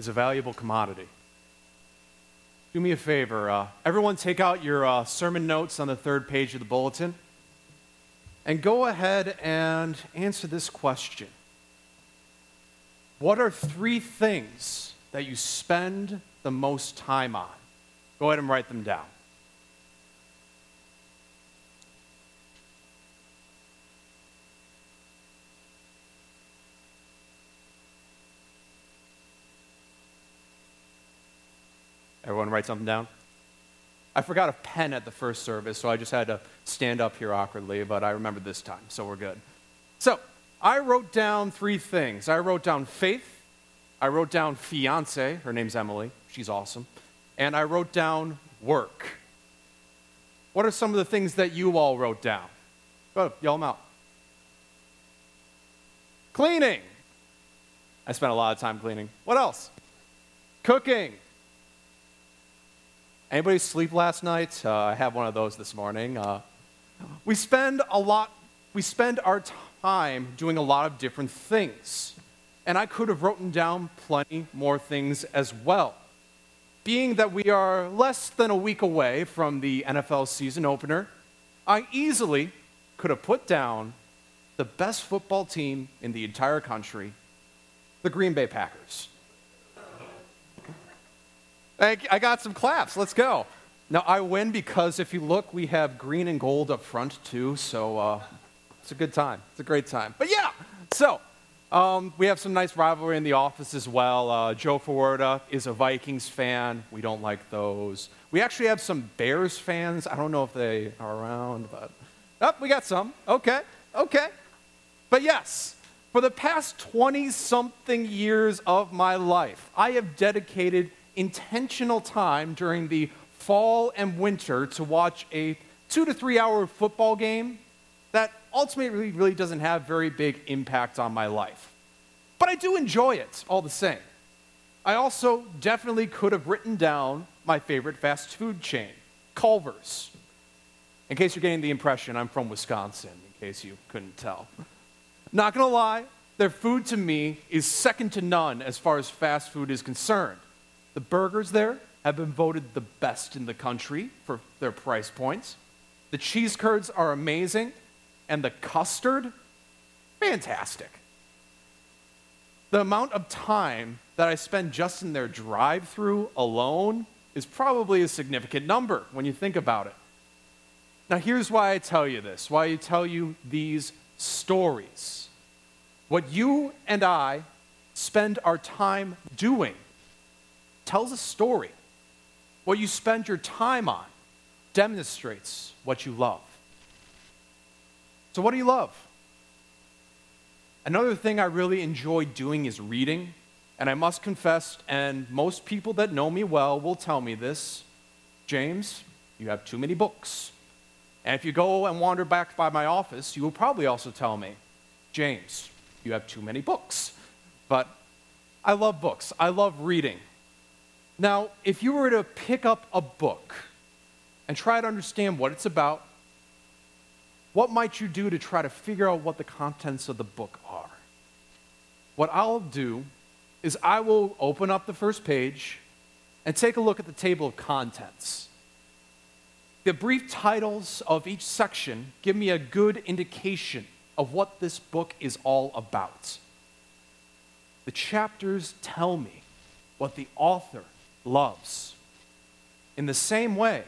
is a valuable commodity. Do me a favor. Uh, everyone, take out your uh, sermon notes on the third page of the bulletin and go ahead and answer this question What are three things that you spend the most time on? Go ahead and write them down. Everyone write something down? I forgot a pen at the first service, so I just had to stand up here awkwardly, but I remembered this time, so we're good. So, I wrote down three things. I wrote down faith, I wrote down fiance, her name's Emily, she's awesome, and I wrote down work. What are some of the things that you all wrote down? Go, yell them out. Cleaning. I spent a lot of time cleaning. What else? Cooking. Anybody sleep last night? Uh, I have one of those this morning. Uh, we spend a lot, we spend our time doing a lot of different things. And I could have written down plenty more things as well. Being that we are less than a week away from the NFL season opener, I easily could have put down the best football team in the entire country, the Green Bay Packers. I got some claps. Let's go. Now, I win because if you look, we have green and gold up front too, so uh, it's a good time. It's a great time. But yeah, so um, we have some nice rivalry in the office as well. Uh, Joe Forwarda is a Vikings fan. We don't like those. We actually have some Bears fans. I don't know if they are around, but oh, we got some. Okay, okay. But yes, for the past 20 something years of my life, I have dedicated intentional time during the fall and winter to watch a two to three hour football game that ultimately really doesn't have very big impact on my life. But I do enjoy it all the same. I also definitely could have written down my favorite fast food chain, Culver's. In case you're getting the impression, I'm from Wisconsin, in case you couldn't tell. Not gonna lie, their food to me is second to none as far as fast food is concerned. The burgers there have been voted the best in the country for their price points. The cheese curds are amazing, and the custard, fantastic. The amount of time that I spend just in their drive through alone is probably a significant number when you think about it. Now, here's why I tell you this, why I tell you these stories. What you and I spend our time doing tells a story. What you spend your time on demonstrates what you love. So, what do you love? Another thing I really enjoy doing is reading. And I must confess, and most people that know me well will tell me this James, you have too many books. And if you go and wander back by my office, you will probably also tell me, James, you have too many books. But I love books, I love reading. Now, if you were to pick up a book and try to understand what it's about, what might you do to try to figure out what the contents of the book are? What I'll do is I will open up the first page and take a look at the table of contents. The brief titles of each section give me a good indication of what this book is all about. The chapters tell me what the author loves. In the same way,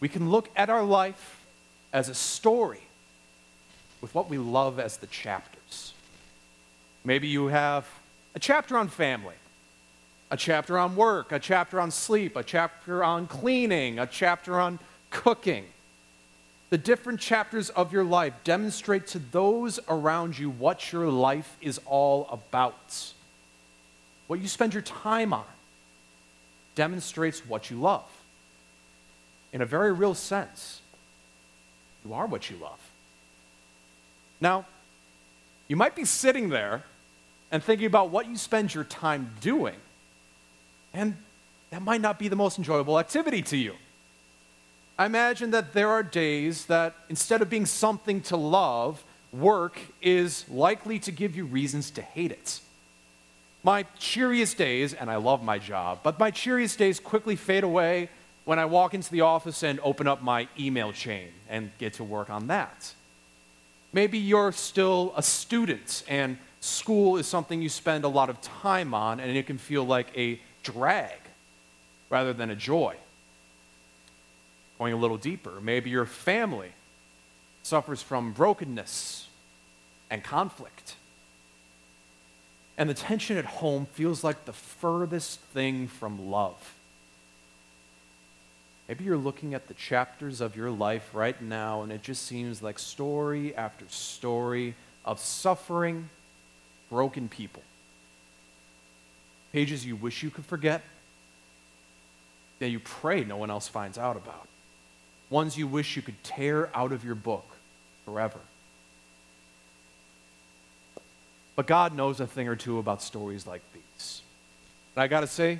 we can look at our life as a story with what we love as the chapters. Maybe you have a chapter on family, a chapter on work, a chapter on sleep, a chapter on cleaning, a chapter on cooking. The different chapters of your life demonstrate to those around you what your life is all about, what you spend your time on demonstrates what you love. In a very real sense, you are what you love. Now, you might be sitting there and thinking about what you spend your time doing, and that might not be the most enjoyable activity to you. I imagine that there are days that instead of being something to love, work is likely to give you reasons to hate it. My cheeriest days, and I love my job, but my cheeriest days quickly fade away when I walk into the office and open up my email chain and get to work on that. Maybe you're still a student and school is something you spend a lot of time on and it can feel like a drag rather than a joy. Going a little deeper, maybe your family suffers from brokenness and conflict. And the tension at home feels like the furthest thing from love. Maybe you're looking at the chapters of your life right now, and it just seems like story after story of suffering, broken people. Pages you wish you could forget, that you pray no one else finds out about. Ones you wish you could tear out of your book forever. But God knows a thing or two about stories like these. And I got to say,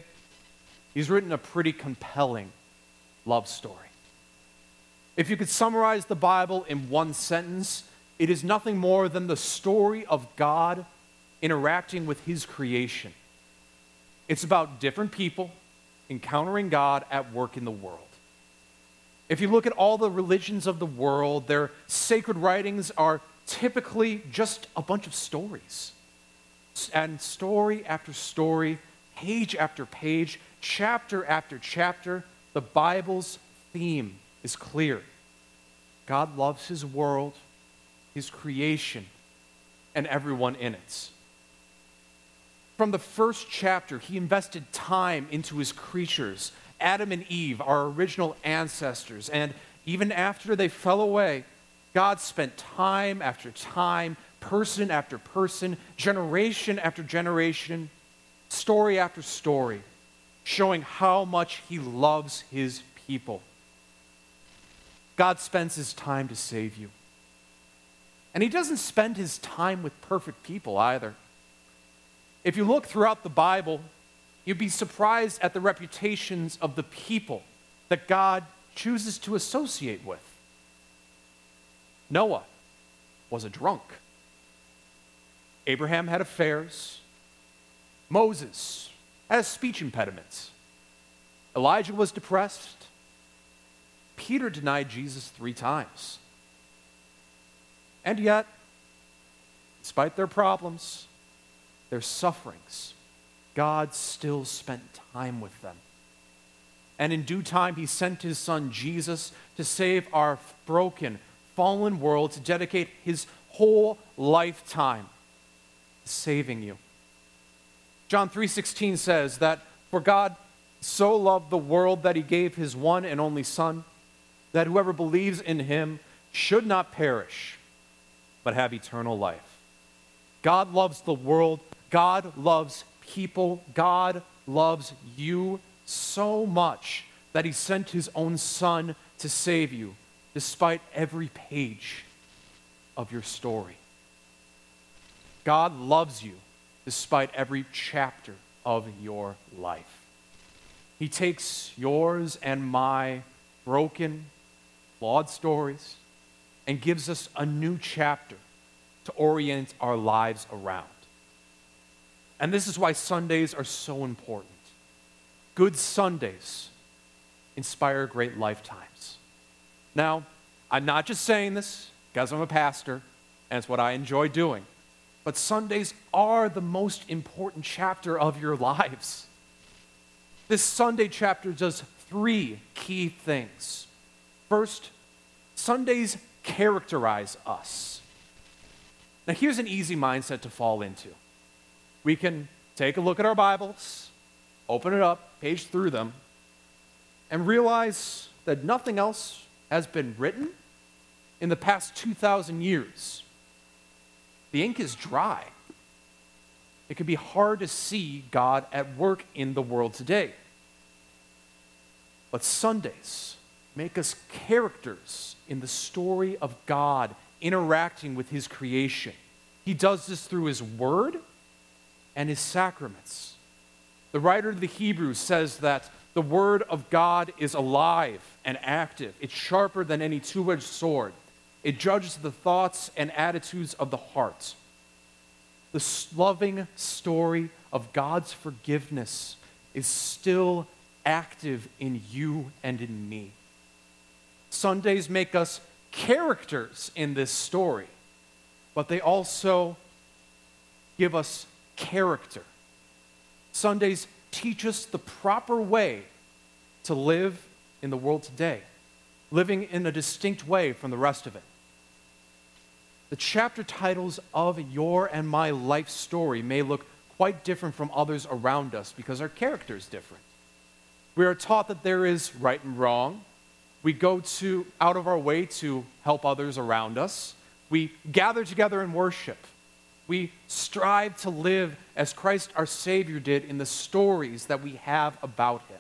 He's written a pretty compelling love story. If you could summarize the Bible in one sentence, it is nothing more than the story of God interacting with His creation. It's about different people encountering God at work in the world. If you look at all the religions of the world, their sacred writings are typically just a bunch of stories. And story after story, page after page, chapter after chapter, the Bible's theme is clear God loves his world, his creation, and everyone in it. From the first chapter, he invested time into his creatures, Adam and Eve, our original ancestors, and even after they fell away, God spent time after time, person after person, generation after generation, story after story, showing how much he loves his people. God spends his time to save you. And he doesn't spend his time with perfect people either. If you look throughout the Bible, you'd be surprised at the reputations of the people that God chooses to associate with. Noah was a drunk. Abraham had affairs. Moses had speech impediments. Elijah was depressed. Peter denied Jesus three times. And yet, despite their problems, their sufferings, God still spent time with them. And in due time, he sent his son Jesus to save our broken, fallen world to dedicate his whole lifetime saving you. John 3:16 says that for God so loved the world that he gave his one and only son that whoever believes in him should not perish but have eternal life. God loves the world, God loves people, God loves you so much that he sent his own son to save you despite every page of your story. God loves you despite every chapter of your life. He takes yours and my broken, flawed stories and gives us a new chapter to orient our lives around. And this is why Sundays are so important. Good Sundays inspire great lifetimes. Now, I'm not just saying this because I'm a pastor and it's what I enjoy doing, but Sundays are the most important chapter of your lives. This Sunday chapter does three key things. First, Sundays characterize us. Now, here's an easy mindset to fall into. We can take a look at our Bibles, open it up, page through them, and realize that nothing else has been written in the past 2,000 years. The ink is dry. It can be hard to see God at work in the world today. But Sundays make us characters in the story of God interacting with His creation. He does this through His Word and His sacraments. The writer of the Hebrews says that the Word of God is alive and active, it's sharper than any two edged sword. It judges the thoughts and attitudes of the heart. the loving story of God's forgiveness is still active in you and in me. Sundays make us characters in this story, but they also give us character. Sundays teach us the proper way to live in the world today, living in a distinct way from the rest of it. The chapter titles of your and my life story may look quite different from others around us because our character is different. We are taught that there is right and wrong. We go to out of our way to help others around us. We gather together in worship. We strive to live as Christ our Savior did in the stories that we have about him.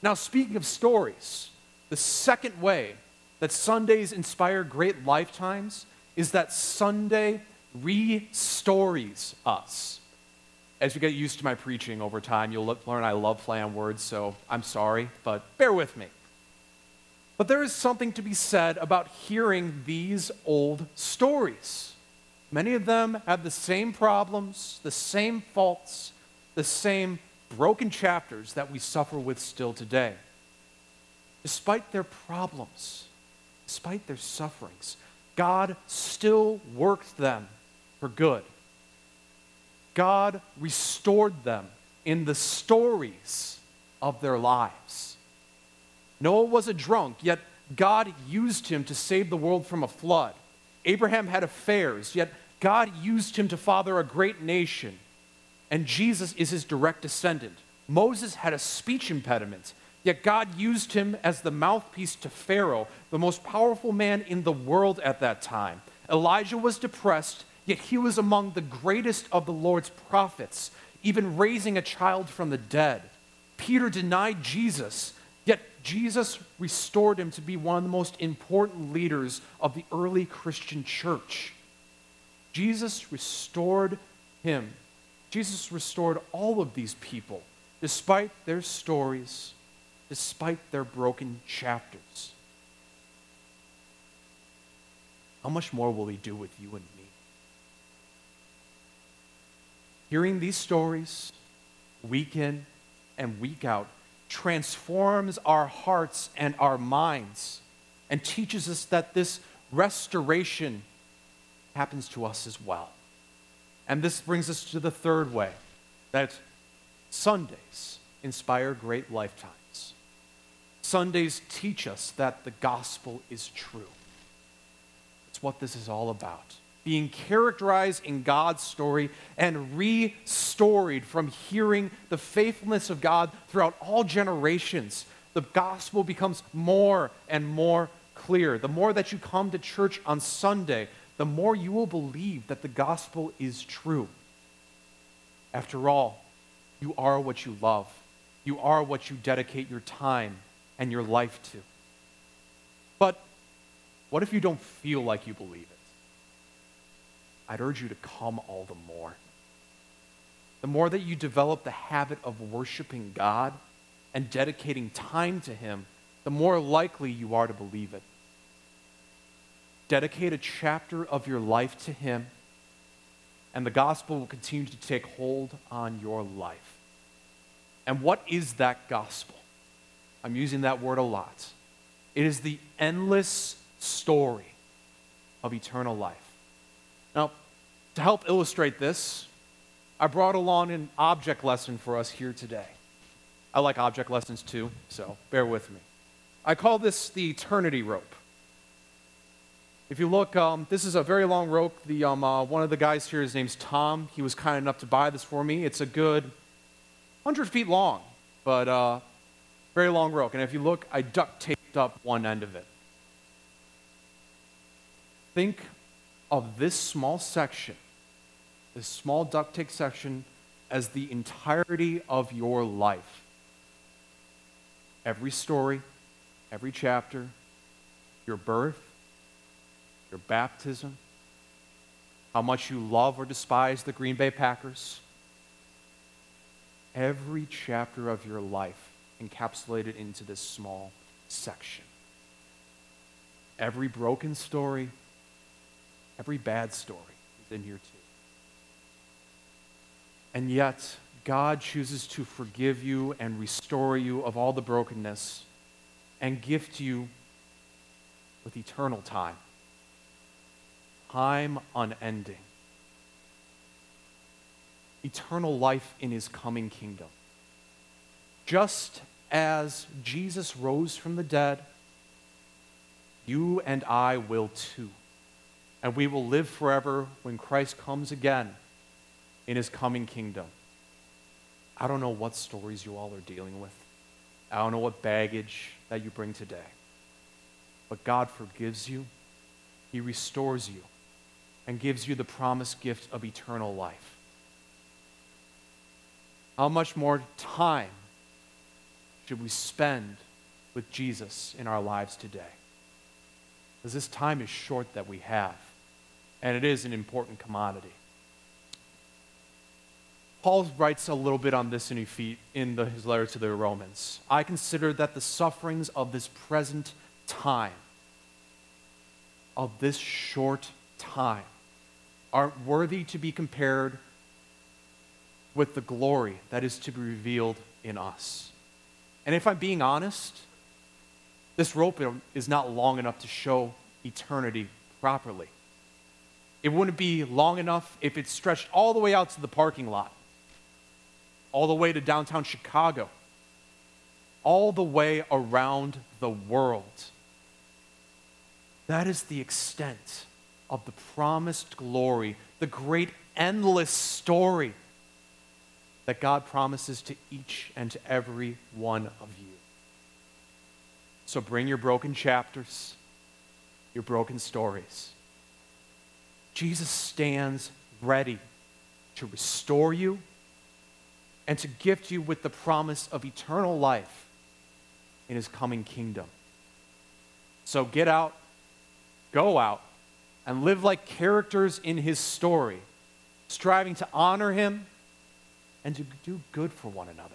Now, speaking of stories, the second way that Sundays inspire great lifetimes is that Sunday re-stories us. As you get used to my preaching over time, you'll learn I love play on words, so I'm sorry, but bear with me. But there is something to be said about hearing these old stories. Many of them have the same problems, the same faults, the same broken chapters that we suffer with still today. Despite their problems, despite their sufferings, God still worked them for good. God restored them in the stories of their lives. Noah was a drunk, yet God used him to save the world from a flood. Abraham had affairs, yet God used him to father a great nation, and Jesus is his direct descendant. Moses had a speech impediment, yet God used him as the mouthpiece to Pharaoh, the most powerful man in the world at that time. Elijah was depressed, yet he was among the greatest of the Lord's prophets, even raising a child from the dead. Peter denied Jesus, yet Jesus restored him to be one of the most important leaders of the early Christian church. Jesus restored him. Jesus restored all of these people, despite their stories, despite their broken chapters. How much more will he do with you and me? Hearing these stories week in and week out transforms our hearts and our minds and teaches us that this restoration happens to us as well. And this brings us to the third way that Sundays inspire great lifetimes. Sundays teach us that the gospel is true. It's what this is all about. Being characterized in God's story and restored from hearing the faithfulness of God throughout all generations. The gospel becomes more and more clear. The more that you come to church on Sunday, the more you will believe that the gospel is true. After all, you are what you love. You are what you dedicate your time and your life to. But what if you don't feel like you believe it? I'd urge you to come all the more. The more that you develop the habit of worshiping God and dedicating time to Him, the more likely you are to believe it dedicate a chapter of your life to Him, and the gospel will continue to take hold on your life. And what is that gospel? I'm using that word a lot. It is the endless story of eternal life. Now, to help illustrate this, I brought along an object lesson for us here today. I like object lessons too, so bear with me. I call this the eternity rope. If you look, um, this is a very long rope. The, um, uh, one of the guys here, his name's Tom. He was kind enough to buy this for me. It's a good 100 feet long, but uh, very long rope. And if you look, I duct taped up one end of it. Think of this small section, this small duct tape section, as the entirety of your life. Every story, every chapter, your birth, your baptism, how much you love or despise the Green Bay Packers. Every chapter of your life encapsulated into this small section. Every broken story, every bad story is in here too. And yet, God chooses to forgive you and restore you of all the brokenness and gift you with eternal time. Time unending. Eternal life in his coming kingdom. Just as Jesus rose from the dead, you and I will too. And we will live forever when Christ comes again in his coming kingdom. I don't know what stories you all are dealing with. I don't know what baggage that you bring today. But God forgives you, He restores you, and gives you the promised gift of eternal life. How much more time should we spend with Jesus in our lives today? Because this time is short that we have, and it is an important commodity. Paul writes a little bit on this in, his letter to the Romans. I consider that the sufferings of this present time, of this short time, aren't worthy to be compared with the glory that is to be revealed in us. And if I'm being honest, this rope is not long enough to show eternity properly. It wouldn't be long enough if it stretched all the way out to the parking lot all the way to downtown Chicago, all the way around the world. That is the extent of the promised glory, the great endless story that God promises to each and to every one of you. So bring your broken chapters, your broken stories. Jesus stands ready to restore you and to gift you with the promise of eternal life in his coming kingdom. So get out, go out, and live like characters in his story, striving to honor him and to do good for one another.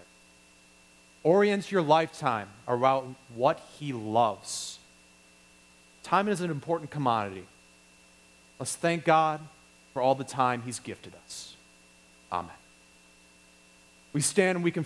Orient your lifetime around what he loves. Time is an important commodity. Let's thank God for all the time he's gifted us. Amen. We stand and we confess.